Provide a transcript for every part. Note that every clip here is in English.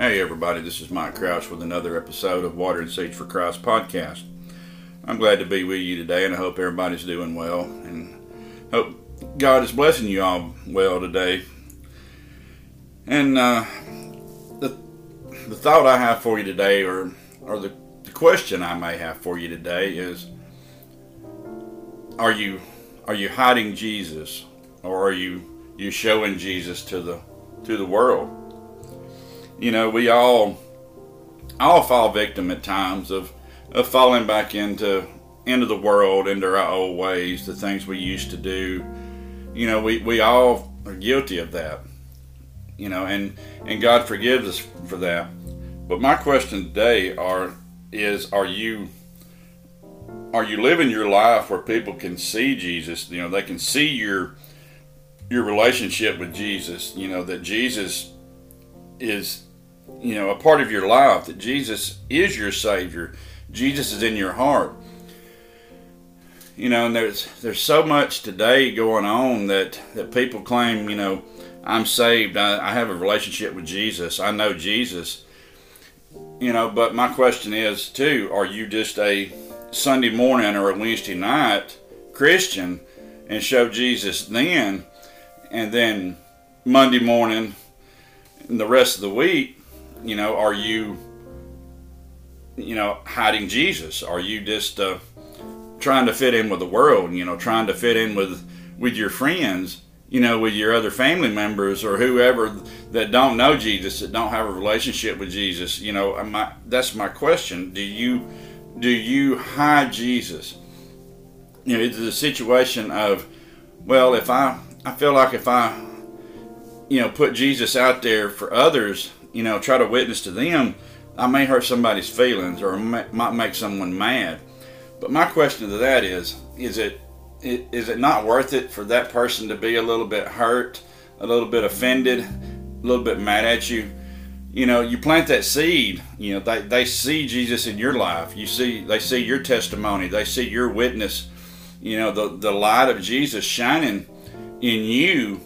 Hey, everybody, this is Mike Crouch with another episode of Water and Seeds for Christ podcast. I'm glad to be with you today, and I hope everybody's doing well, and hope God is blessing you all well today. And uh, the, the thought I have for you today, or, or the, the question I may have for you today, is Are you, are you hiding Jesus, or are you, you showing Jesus to the, to the world? You know, we all all fall victim at times of of falling back into into the world, into our old ways, the things we used to do. You know, we, we all are guilty of that. You know, and and God forgives us for that. But my question today are is are you are you living your life where people can see Jesus? You know, they can see your your relationship with Jesus. You know that Jesus is you know, a part of your life that Jesus is your Savior. Jesus is in your heart. You know, and there's there's so much today going on that that people claim, you know, I'm saved. I, I have a relationship with Jesus. I know Jesus. You know, but my question is too: Are you just a Sunday morning or a Wednesday night Christian and show Jesus then, and then Monday morning and the rest of the week you know, are you, you know, hiding Jesus? Are you just uh, trying to fit in with the world? You know, trying to fit in with with your friends? You know, with your other family members or whoever that don't know Jesus, that don't have a relationship with Jesus. You know, my, that's my question. Do you do you hide Jesus? You know, it's a situation of, well, if I I feel like if I you know put Jesus out there for others you know, try to witness to them, I may hurt somebody's feelings or might make someone mad. But my question to that is, is it is it not worth it for that person to be a little bit hurt, a little bit offended, a little bit mad at you? You know, you plant that seed, you know, they, they see Jesus in your life. You see they see your testimony, they see your witness, you know, the, the light of Jesus shining in you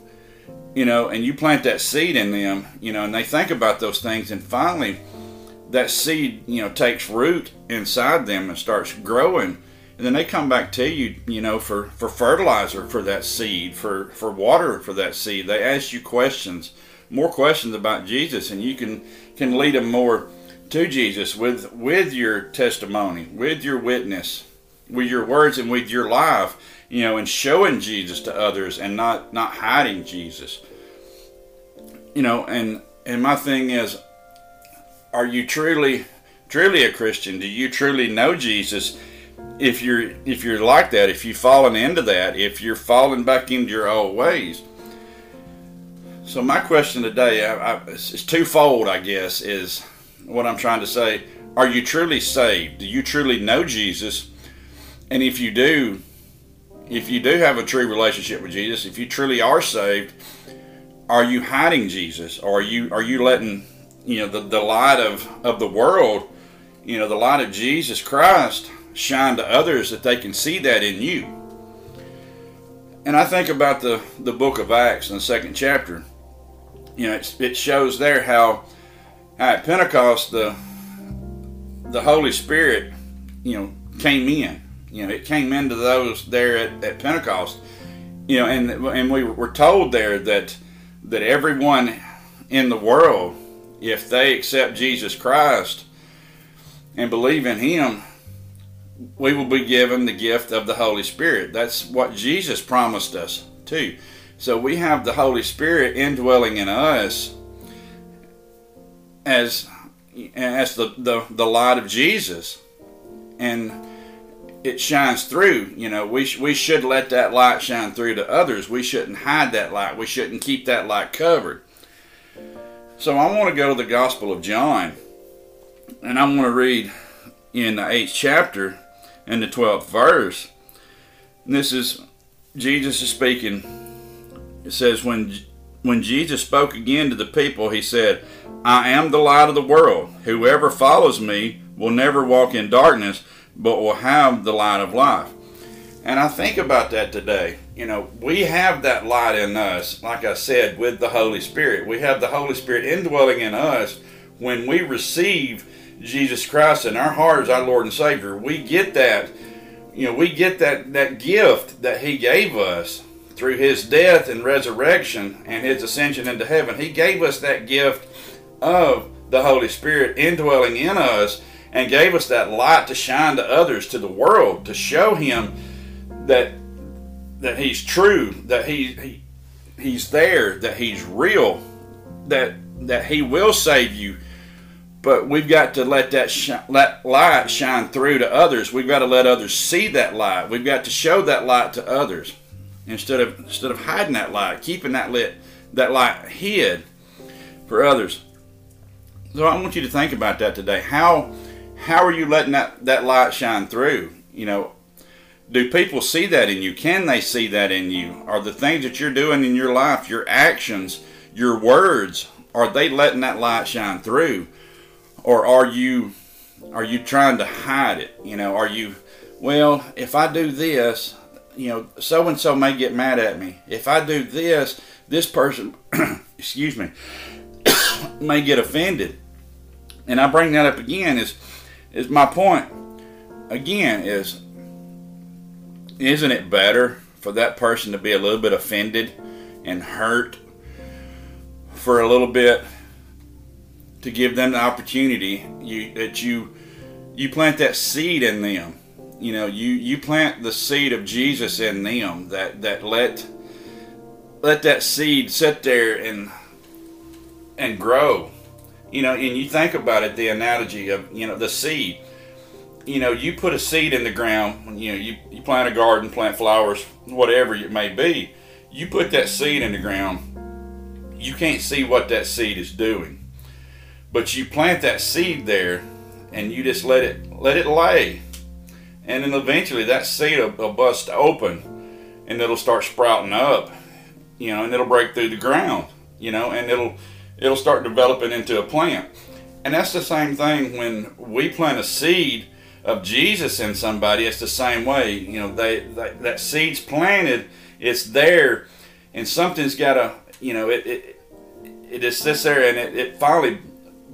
you know, and you plant that seed in them, you know, and they think about those things, and finally, that seed, you know, takes root inside them and starts growing, and then they come back to you, you know, for for fertilizer for that seed, for for water for that seed. They ask you questions, more questions about Jesus, and you can can lead them more to Jesus with with your testimony, with your witness, with your words, and with your life you know, and showing Jesus to others and not not hiding Jesus. You know, and and my thing is, are you truly truly a Christian? Do you truly know Jesus? If you're if you're like that, if you've fallen into that, if you're falling back into your old ways. So my question today, I, I, twofold, I guess, is what I'm trying to say. Are you truly saved? Do you truly know Jesus? And if you do, if you do have a true relationship with Jesus, if you truly are saved, are you hiding Jesus? Or are you are you letting you know the, the light of, of the world, you know, the light of Jesus Christ shine to others that they can see that in you? And I think about the, the book of Acts in the second chapter. You know, it, shows there how, how at Pentecost the the Holy Spirit, you know, came in you know, it came into those there at, at Pentecost. You know, and and we were told there that that everyone in the world, if they accept Jesus Christ and believe in Him, we will be given the gift of the Holy Spirit. That's what Jesus promised us too. So we have the Holy Spirit indwelling in us as as the, the, the light of Jesus. And it shines through. You know, we, sh- we should let that light shine through to others. We shouldn't hide that light. We shouldn't keep that light covered. So I want to go to the Gospel of John, and I want to read in the eighth chapter and the twelfth verse. And this is Jesus is speaking. It says, "When when Jesus spoke again to the people, he said, I am the light of the world. Whoever follows me will never walk in darkness." But will have the light of life. And I think about that today. You know, we have that light in us, like I said, with the Holy Spirit. We have the Holy Spirit indwelling in us when we receive Jesus Christ in our heart as our Lord and Savior, we get that, you know, we get that, that gift that He gave us through His death and resurrection and His ascension into heaven. He gave us that gift of the Holy Spirit indwelling in us and gave us that light to shine to others, to the world, to show Him that that He's true, that He, he He's there, that He's real, that that He will save you but we've got to let that sh- let light shine through to others. We've got to let others see that light. We've got to show that light to others instead of instead of hiding that light, keeping that lit that light hid for others. So I want you to think about that today. How how are you letting that that light shine through? You know, do people see that in you? Can they see that in you? Are the things that you're doing in your life, your actions, your words, are they letting that light shine through? or are you are you trying to hide it you know are you well if i do this you know so and so may get mad at me if i do this this person excuse me may get offended and i bring that up again is is my point again is isn't it better for that person to be a little bit offended and hurt for a little bit to give them the opportunity you that you you plant that seed in them? You know you you plant the seed of jesus in them that that let let that seed sit there and and grow you know and you think about it the analogy of you know the seed. You know you put a seed in the ground you know you, you plant a garden plant flowers whatever it may be. You put that seed in the ground you can't see what that seed is doing. But you plant that seed there and you just let it let it lay. And then eventually that seed will, will bust open and it'll start sprouting up, you know, and it'll break through the ground, you know, and it'll it'll start developing into a plant. And that's the same thing when we plant a seed of Jesus in somebody. It's the same way. You know, they, they that seed's planted, it's there, and something's got to, you know, it it, it just sits there and it, it finally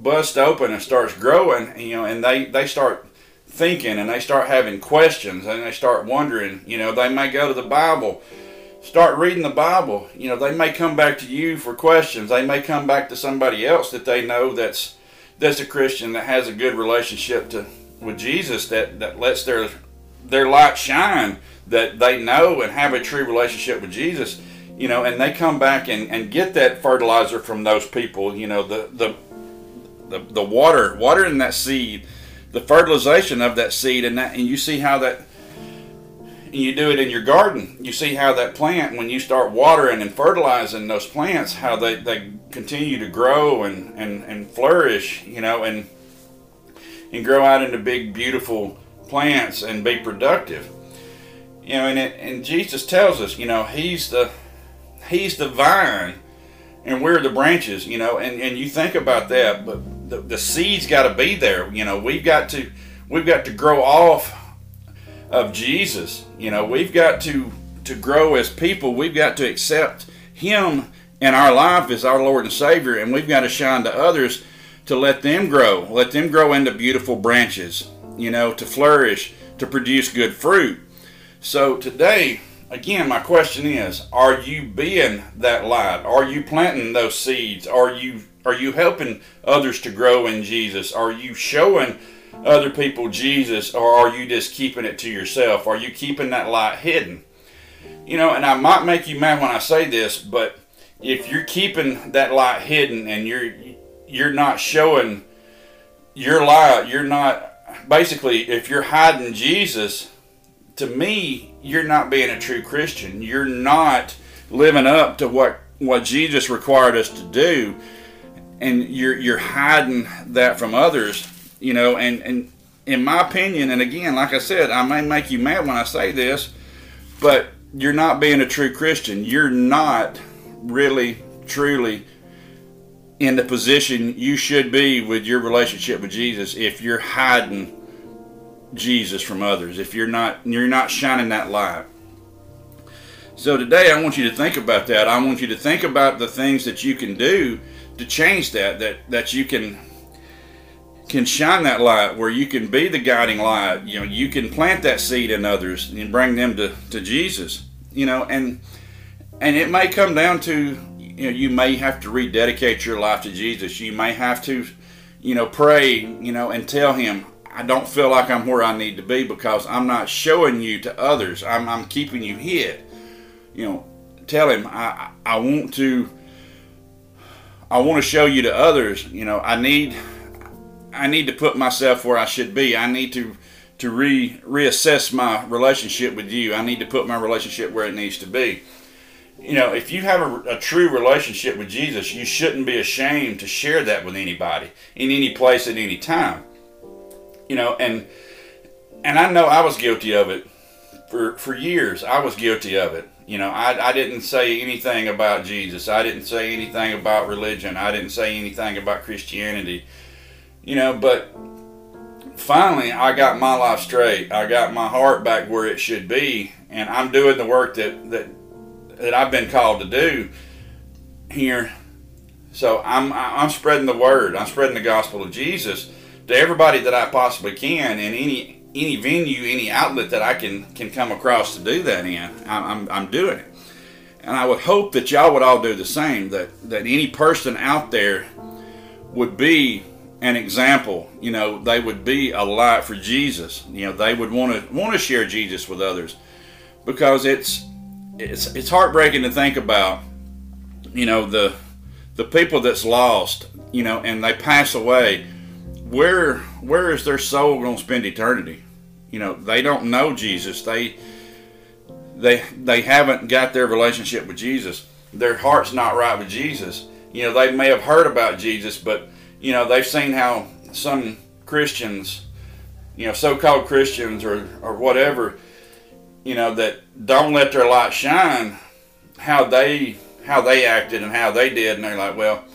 busts open and starts growing, you know, and they, they start thinking and they start having questions and they start wondering, you know, they may go to the Bible, start reading the Bible, you know, they may come back to you for questions. They may come back to somebody else that they know that's that's a Christian that has a good relationship to with Jesus that, that lets their their light shine that they know and have a true relationship with Jesus, you know, and they come back and, and get that fertilizer from those people, you know, the, the the, the water, water in that seed, the fertilization of that seed, and that, and you see how that, and you do it in your garden. You see how that plant, when you start watering and fertilizing those plants, how they, they continue to grow and, and, and flourish, you know, and and grow out into big, beautiful plants and be productive. You know, and it, and Jesus tells us, you know, He's the He's the vine, and we're the branches. You know, and and you think about that, but the, the seed's got to be there. You know, we've got to we've got to grow off of Jesus. You know, we've got to to grow as people. We've got to accept Him in our life as our Lord and Savior, and we've got to shine to others to let them grow, let them grow into beautiful branches. You know, to flourish, to produce good fruit. So today, again, my question is: Are you being that light? Are you planting those seeds? Are you are you helping others to grow in Jesus? Are you showing other people Jesus or are you just keeping it to yourself? Are you keeping that light hidden? You know, and I might make you mad when I say this, but if you're keeping that light hidden and you're you're not showing your light, you're not basically if you're hiding Jesus, to me, you're not being a true Christian. You're not living up to what what Jesus required us to do and you're you're hiding that from others, you know, and and in my opinion, and again, like I said, I may make you mad when I say this, but you're not being a true Christian. You're not really truly in the position you should be with your relationship with Jesus if you're hiding Jesus from others. If you're not you're not shining that light. So today I want you to think about that. I want you to think about the things that you can do to change that that that you can can shine that light where you can be the guiding light. You know you can plant that seed in others and bring them to, to jesus you know and and it may come down to you know you may have to rededicate your life to jesus. You may have to you know pray you know and tell him i don't feel like i'm where i need to be because i'm not showing you to others. I'm, I'm keeping you hid. You know tell him i i want to i want to show you to others. You know i need I need to put myself where I should be. I need to to re reassess my relationship with you. I need to put my relationship where it needs to be. You know, if you have a, a true relationship with Jesus, you shouldn't be ashamed to share that with anybody in any place at any time. You know, and and I know I was guilty of it for for years. I was guilty of it. You know, I, I didn't say anything about Jesus. I didn't say anything about religion. I didn't say anything about Christianity you know, but finally I got my life straight. I got my heart back where it should be, and I'm doing the work that that that I've been called to do here. So I'm I'm spreading the word. I'm spreading the gospel of Jesus to everybody that I possibly can in any any venue, any outlet that I can can come across to do that in. I'm I'm, I'm doing it, and I would hope that y'all would all do the same. That that any person out there would be an example. You know, they would be a light for Jesus. You know, they would want to want to share Jesus with others because it's it's it's heartbreaking to think about. You know, the the people that's lost. You know, and they pass away. Where where is their soul going to spend eternity? You know, they don't know Jesus. They they they haven't got their relationship with Jesus. Their heart's not right with Jesus. You know, they may have heard about Jesus, but you know, they've seen how some Christians, you know, so-called Christians or, or whatever, you know, that don't let their light shine, how they how they acted and how they did, and they're like, well,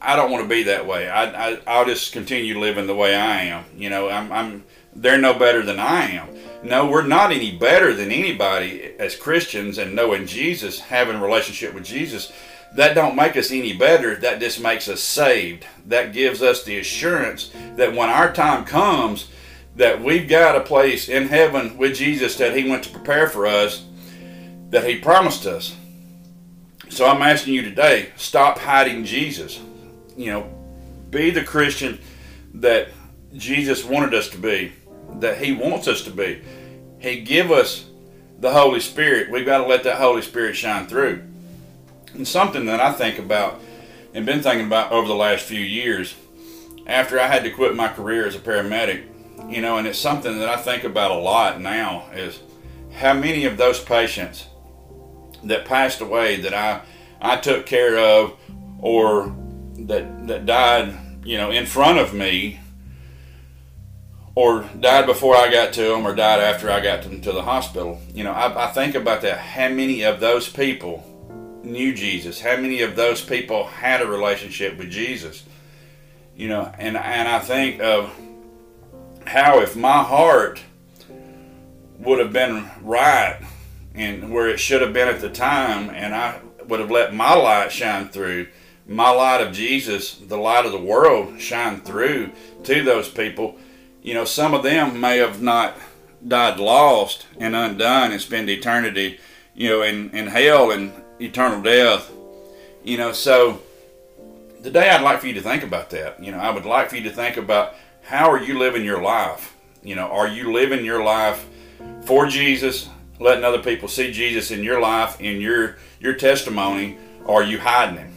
I don't want to be that way. I, I I'll just continue living the way I am. You know, I'm I'm they're no better than I am. No, we're not any better than anybody as Christians and knowing Jesus, having a relationship with Jesus. That don't make us any better. That just makes us saved. That gives us the assurance that when our time comes that we've got a place in heaven with jesus that he went to prepare for us that he promised us. So i'm asking you today stop hiding jesus. You know be the christian that jesus wanted us to be that he wants us to be. He give us the holy spirit. We've got to let that holy spirit shine through. And something that I think about and been thinking about over the last few years after I had to quit my career as a paramedic, you know, and it's something that I think about a lot now is how many of those patients that passed away that I I took care of or that that died, you know, in front of me or died before I got to them or died after I got them to the hospital. You know, I, I think about that. How many of those people knew Jesus? How many of those people had a relationship with Jesus? You know, and and I think of how if my heart would have been right and where it should have been at the time, and I would have let my light shine through, my light of Jesus, the light of the world, shine through to those people. You know, some of them may have not died lost and undone and spend eternity, you know, in, in hell and eternal death. You know, so today I'd like for you to think about that. You know, I would like for you to think about how are you living your life? You know, are you living your life for Jesus, letting other people see Jesus in your life, in your your testimony, or are you hiding him?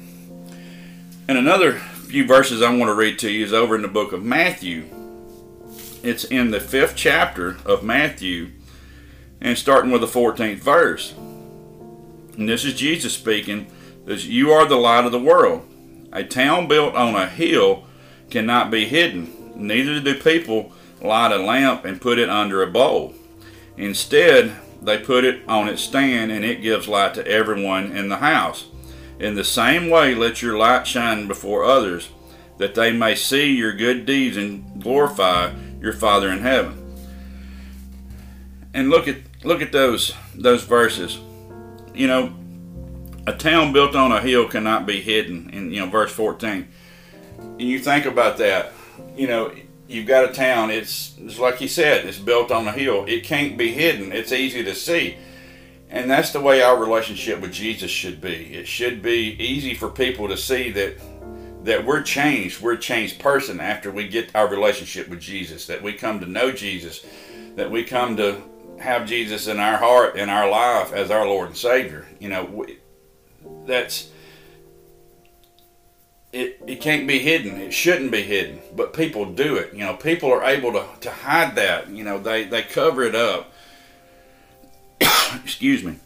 And another few verses I want to read to you is over in the book of Matthew. It's in the fifth chapter of Matthew, and starting with the 14th verse. And this is Jesus speaking, that you are the light of the world. A town built on a hill cannot be hidden. Neither do people light a lamp and put it under a bowl. Instead, they put it on its stand and it gives light to everyone in the house. In the same way, let your light shine before others, that they may see your good deeds and glorify your Father in heaven. And look at look at those those verses you know, a town built on a hill cannot be hidden. In you know, verse 14. And you think about that. you know, you've got a town. It's, it's like you said, it's built on a hill. It can't be hidden. It's easy to see. And that's the way our relationship with Jesus should be. It should be easy for people to see that that we're changed. We're a changed person after we get our relationship with Jesus. That we come to know Jesus. That we come to have Jesus in our heart in our life as our Lord and Savior. You know, we, that's it, it can't be hidden. It shouldn't be hidden, but people do it. You know, people are able to, to hide that. You know, they, they cover it up. Excuse me.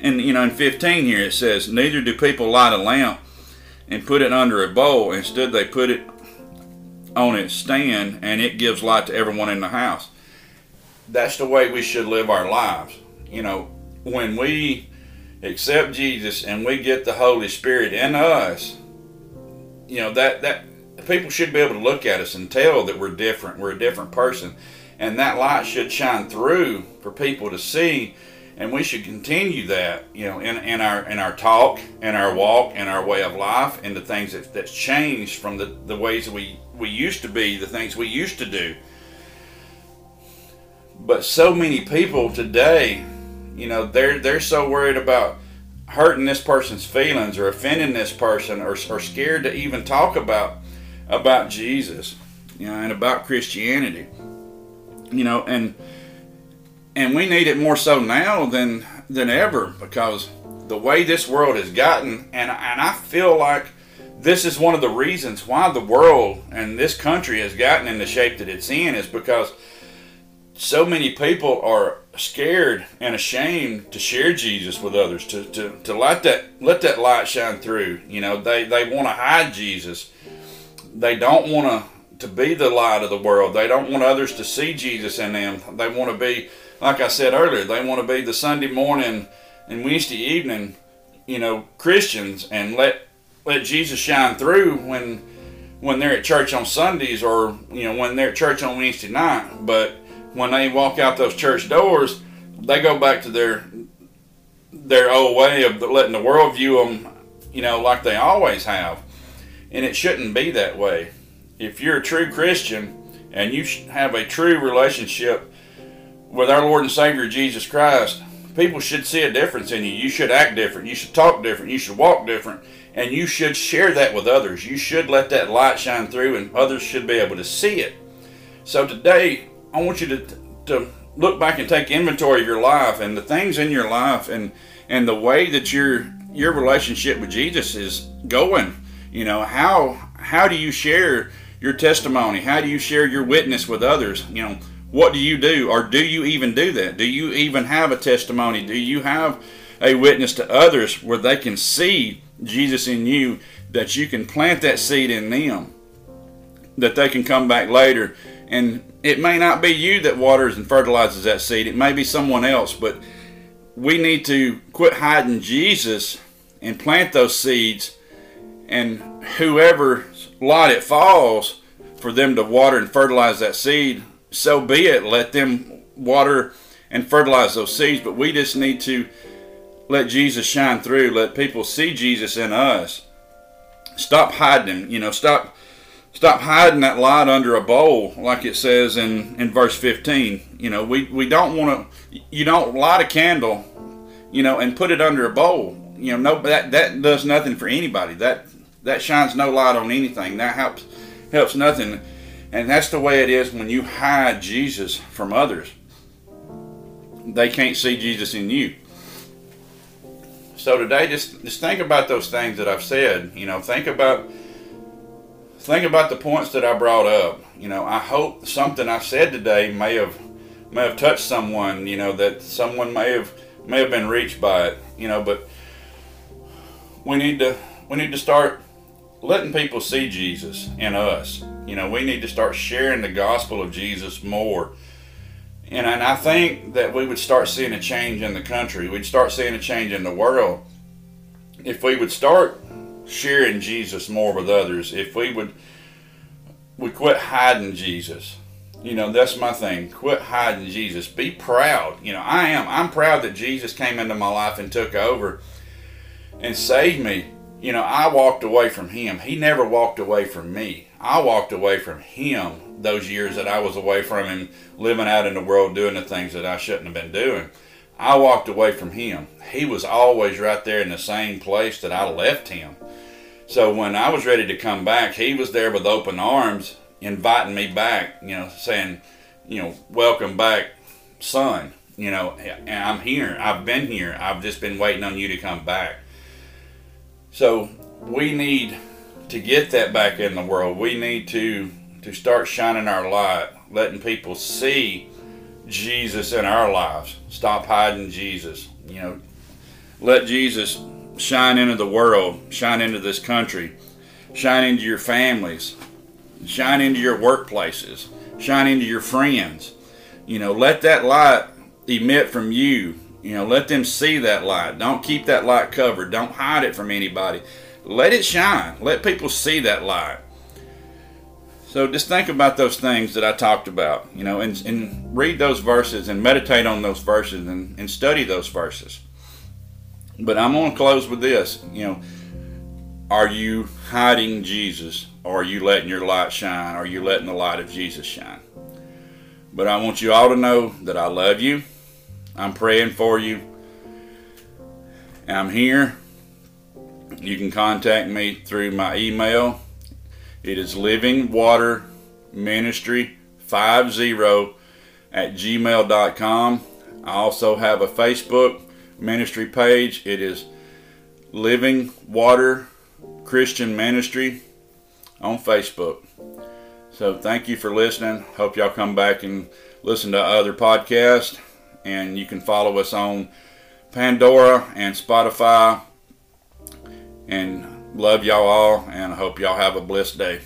And, you know, in 15 here it says, Neither do people light a lamp and put it under a bowl. Instead, they put it on its stand and it gives light to everyone in the house. That's the way we should live our lives. You know, when we accept Jesus and we get the Holy Spirit in us, you know that that people should be able to look at us and tell that we're different. We're a different person, and that light should shine through for people to see. And we should continue that, you know, in, in our in our talk, in our walk, in our way of life, and the things that, that's changed from the, the ways that we, we used to be, the things we used to do. But so many people today you know, they're they're so worried about hurting this person's feelings or offending this person or, or scared to even talk about about Jesus, you know, and about Christianity. You know, and and we need it more so now than than ever because the way this world has gotten and and I feel like this is one of the reasons why the world and this country has gotten in the shape that it's in is because so many people are scared and ashamed to share Jesus with others, to, to, to let that let that light shine through. You know, they, they want to hide Jesus. They don't want to to be the light of the world. They don't want others to see Jesus in them. They want to be, like I said earlier, they want to be the Sunday morning and Wednesday evening, you know, Christians and let let Jesus shine through when when they're at church on Sundays or you know when they're at church on Wednesday night. But when they walk out those church doors, they go back to their their old way of letting the world view them, you know, like they always have. And it shouldn't be that way. If you're a true Christian and you have a true relationship with our Lord and Savior Jesus Christ, people should see a difference in you. You should act different. You should talk different. You should walk different. And you should share that with others. You should let that light shine through, and others should be able to see it. So today, I want you to to look back and take inventory of your life and the things in your life and and the way that your your relationship with Jesus is going. You know how how do you share your testimony? How do you share your witness with others? You know what do you do, or do you even do that? Do you even have a testimony? Do you have a witness to others where they can see Jesus in you, that you can plant that seed in them, that they can come back later and it may not be you that waters and fertilizes that seed, it may be someone else, but we need to quit hiding Jesus and plant those seeds, and whoever lot it falls for them to water and fertilize that seed, so be it. Let them water and fertilize those seeds, but we just need to let Jesus shine through, let people see Jesus in us. Stop hiding him, you know, stop stop hiding that light under a bowl, like it says in, in verse 15. You know, we, we don't want to, you don't light a candle, you know, and put it under a bowl. You know, no, that, that does nothing for anybody. That, that shines no light on anything. That helps, helps nothing. And that's the way it is when you hide Jesus from others. They can't see Jesus in you. So today, just, just think about those things that I've said. You know, think about think about the points that I brought up. You know, I hope something I said today may have may have touched someone. You know, that someone may have may have been reached by it. You know, but we need to we need to start letting people see Jesus in us. You know, we need to start sharing the gospel of Jesus more. And, and I think that we would start seeing a change in the country. We'd start seeing a change in the world if we would start sharing Jesus more with others, if we would we quit hiding Jesus. You know, that's my thing. Quit hiding Jesus. Be proud. You know, I am. I'm proud that Jesus came into my life and took over and saved me. You know, I walked away from him. He never walked away from me. I walked away from him those years that I was away from him, living out in the world, doing the things that I shouldn't have been doing. I walked away from him. He was always right there in the same place that I left him. So when I was ready to come back, he was there with open arms, inviting me back, you know, saying, you know, welcome back, son. You know, I'm here. I've been here. I've just been waiting on you to come back. So we need to get that back in the world. We need to to start shining our light, letting people see Jesus in our lives. Stop hiding Jesus. You know, let Jesus shine into the world, shine into this country, shine into your families, shine into your workplaces, shine into your friends. You know, let that light emit from you. You know, let them see that light. Don't keep that light covered. Don't hide it from anybody. Let it shine. Let people see that light. So just think about those things that I talked about, you know, and, and read those verses and meditate on those verses and, and study those verses. But I'm going to close with this. You know, are you hiding Jesus or are you letting your light shine? Are you letting the light of Jesus shine? But I want you all to know that I love you. I'm praying for you. I'm here. You can contact me through my email. It is living water ministry 50 at gmail.com. I also have a Facebook ministry page. It is Living Water Christian Ministry on Facebook. So thank you for listening. Hope y'all come back and listen to other podcasts. And you can follow us on Pandora and Spotify. And love y'all all, and I hope y'all have a blessed day.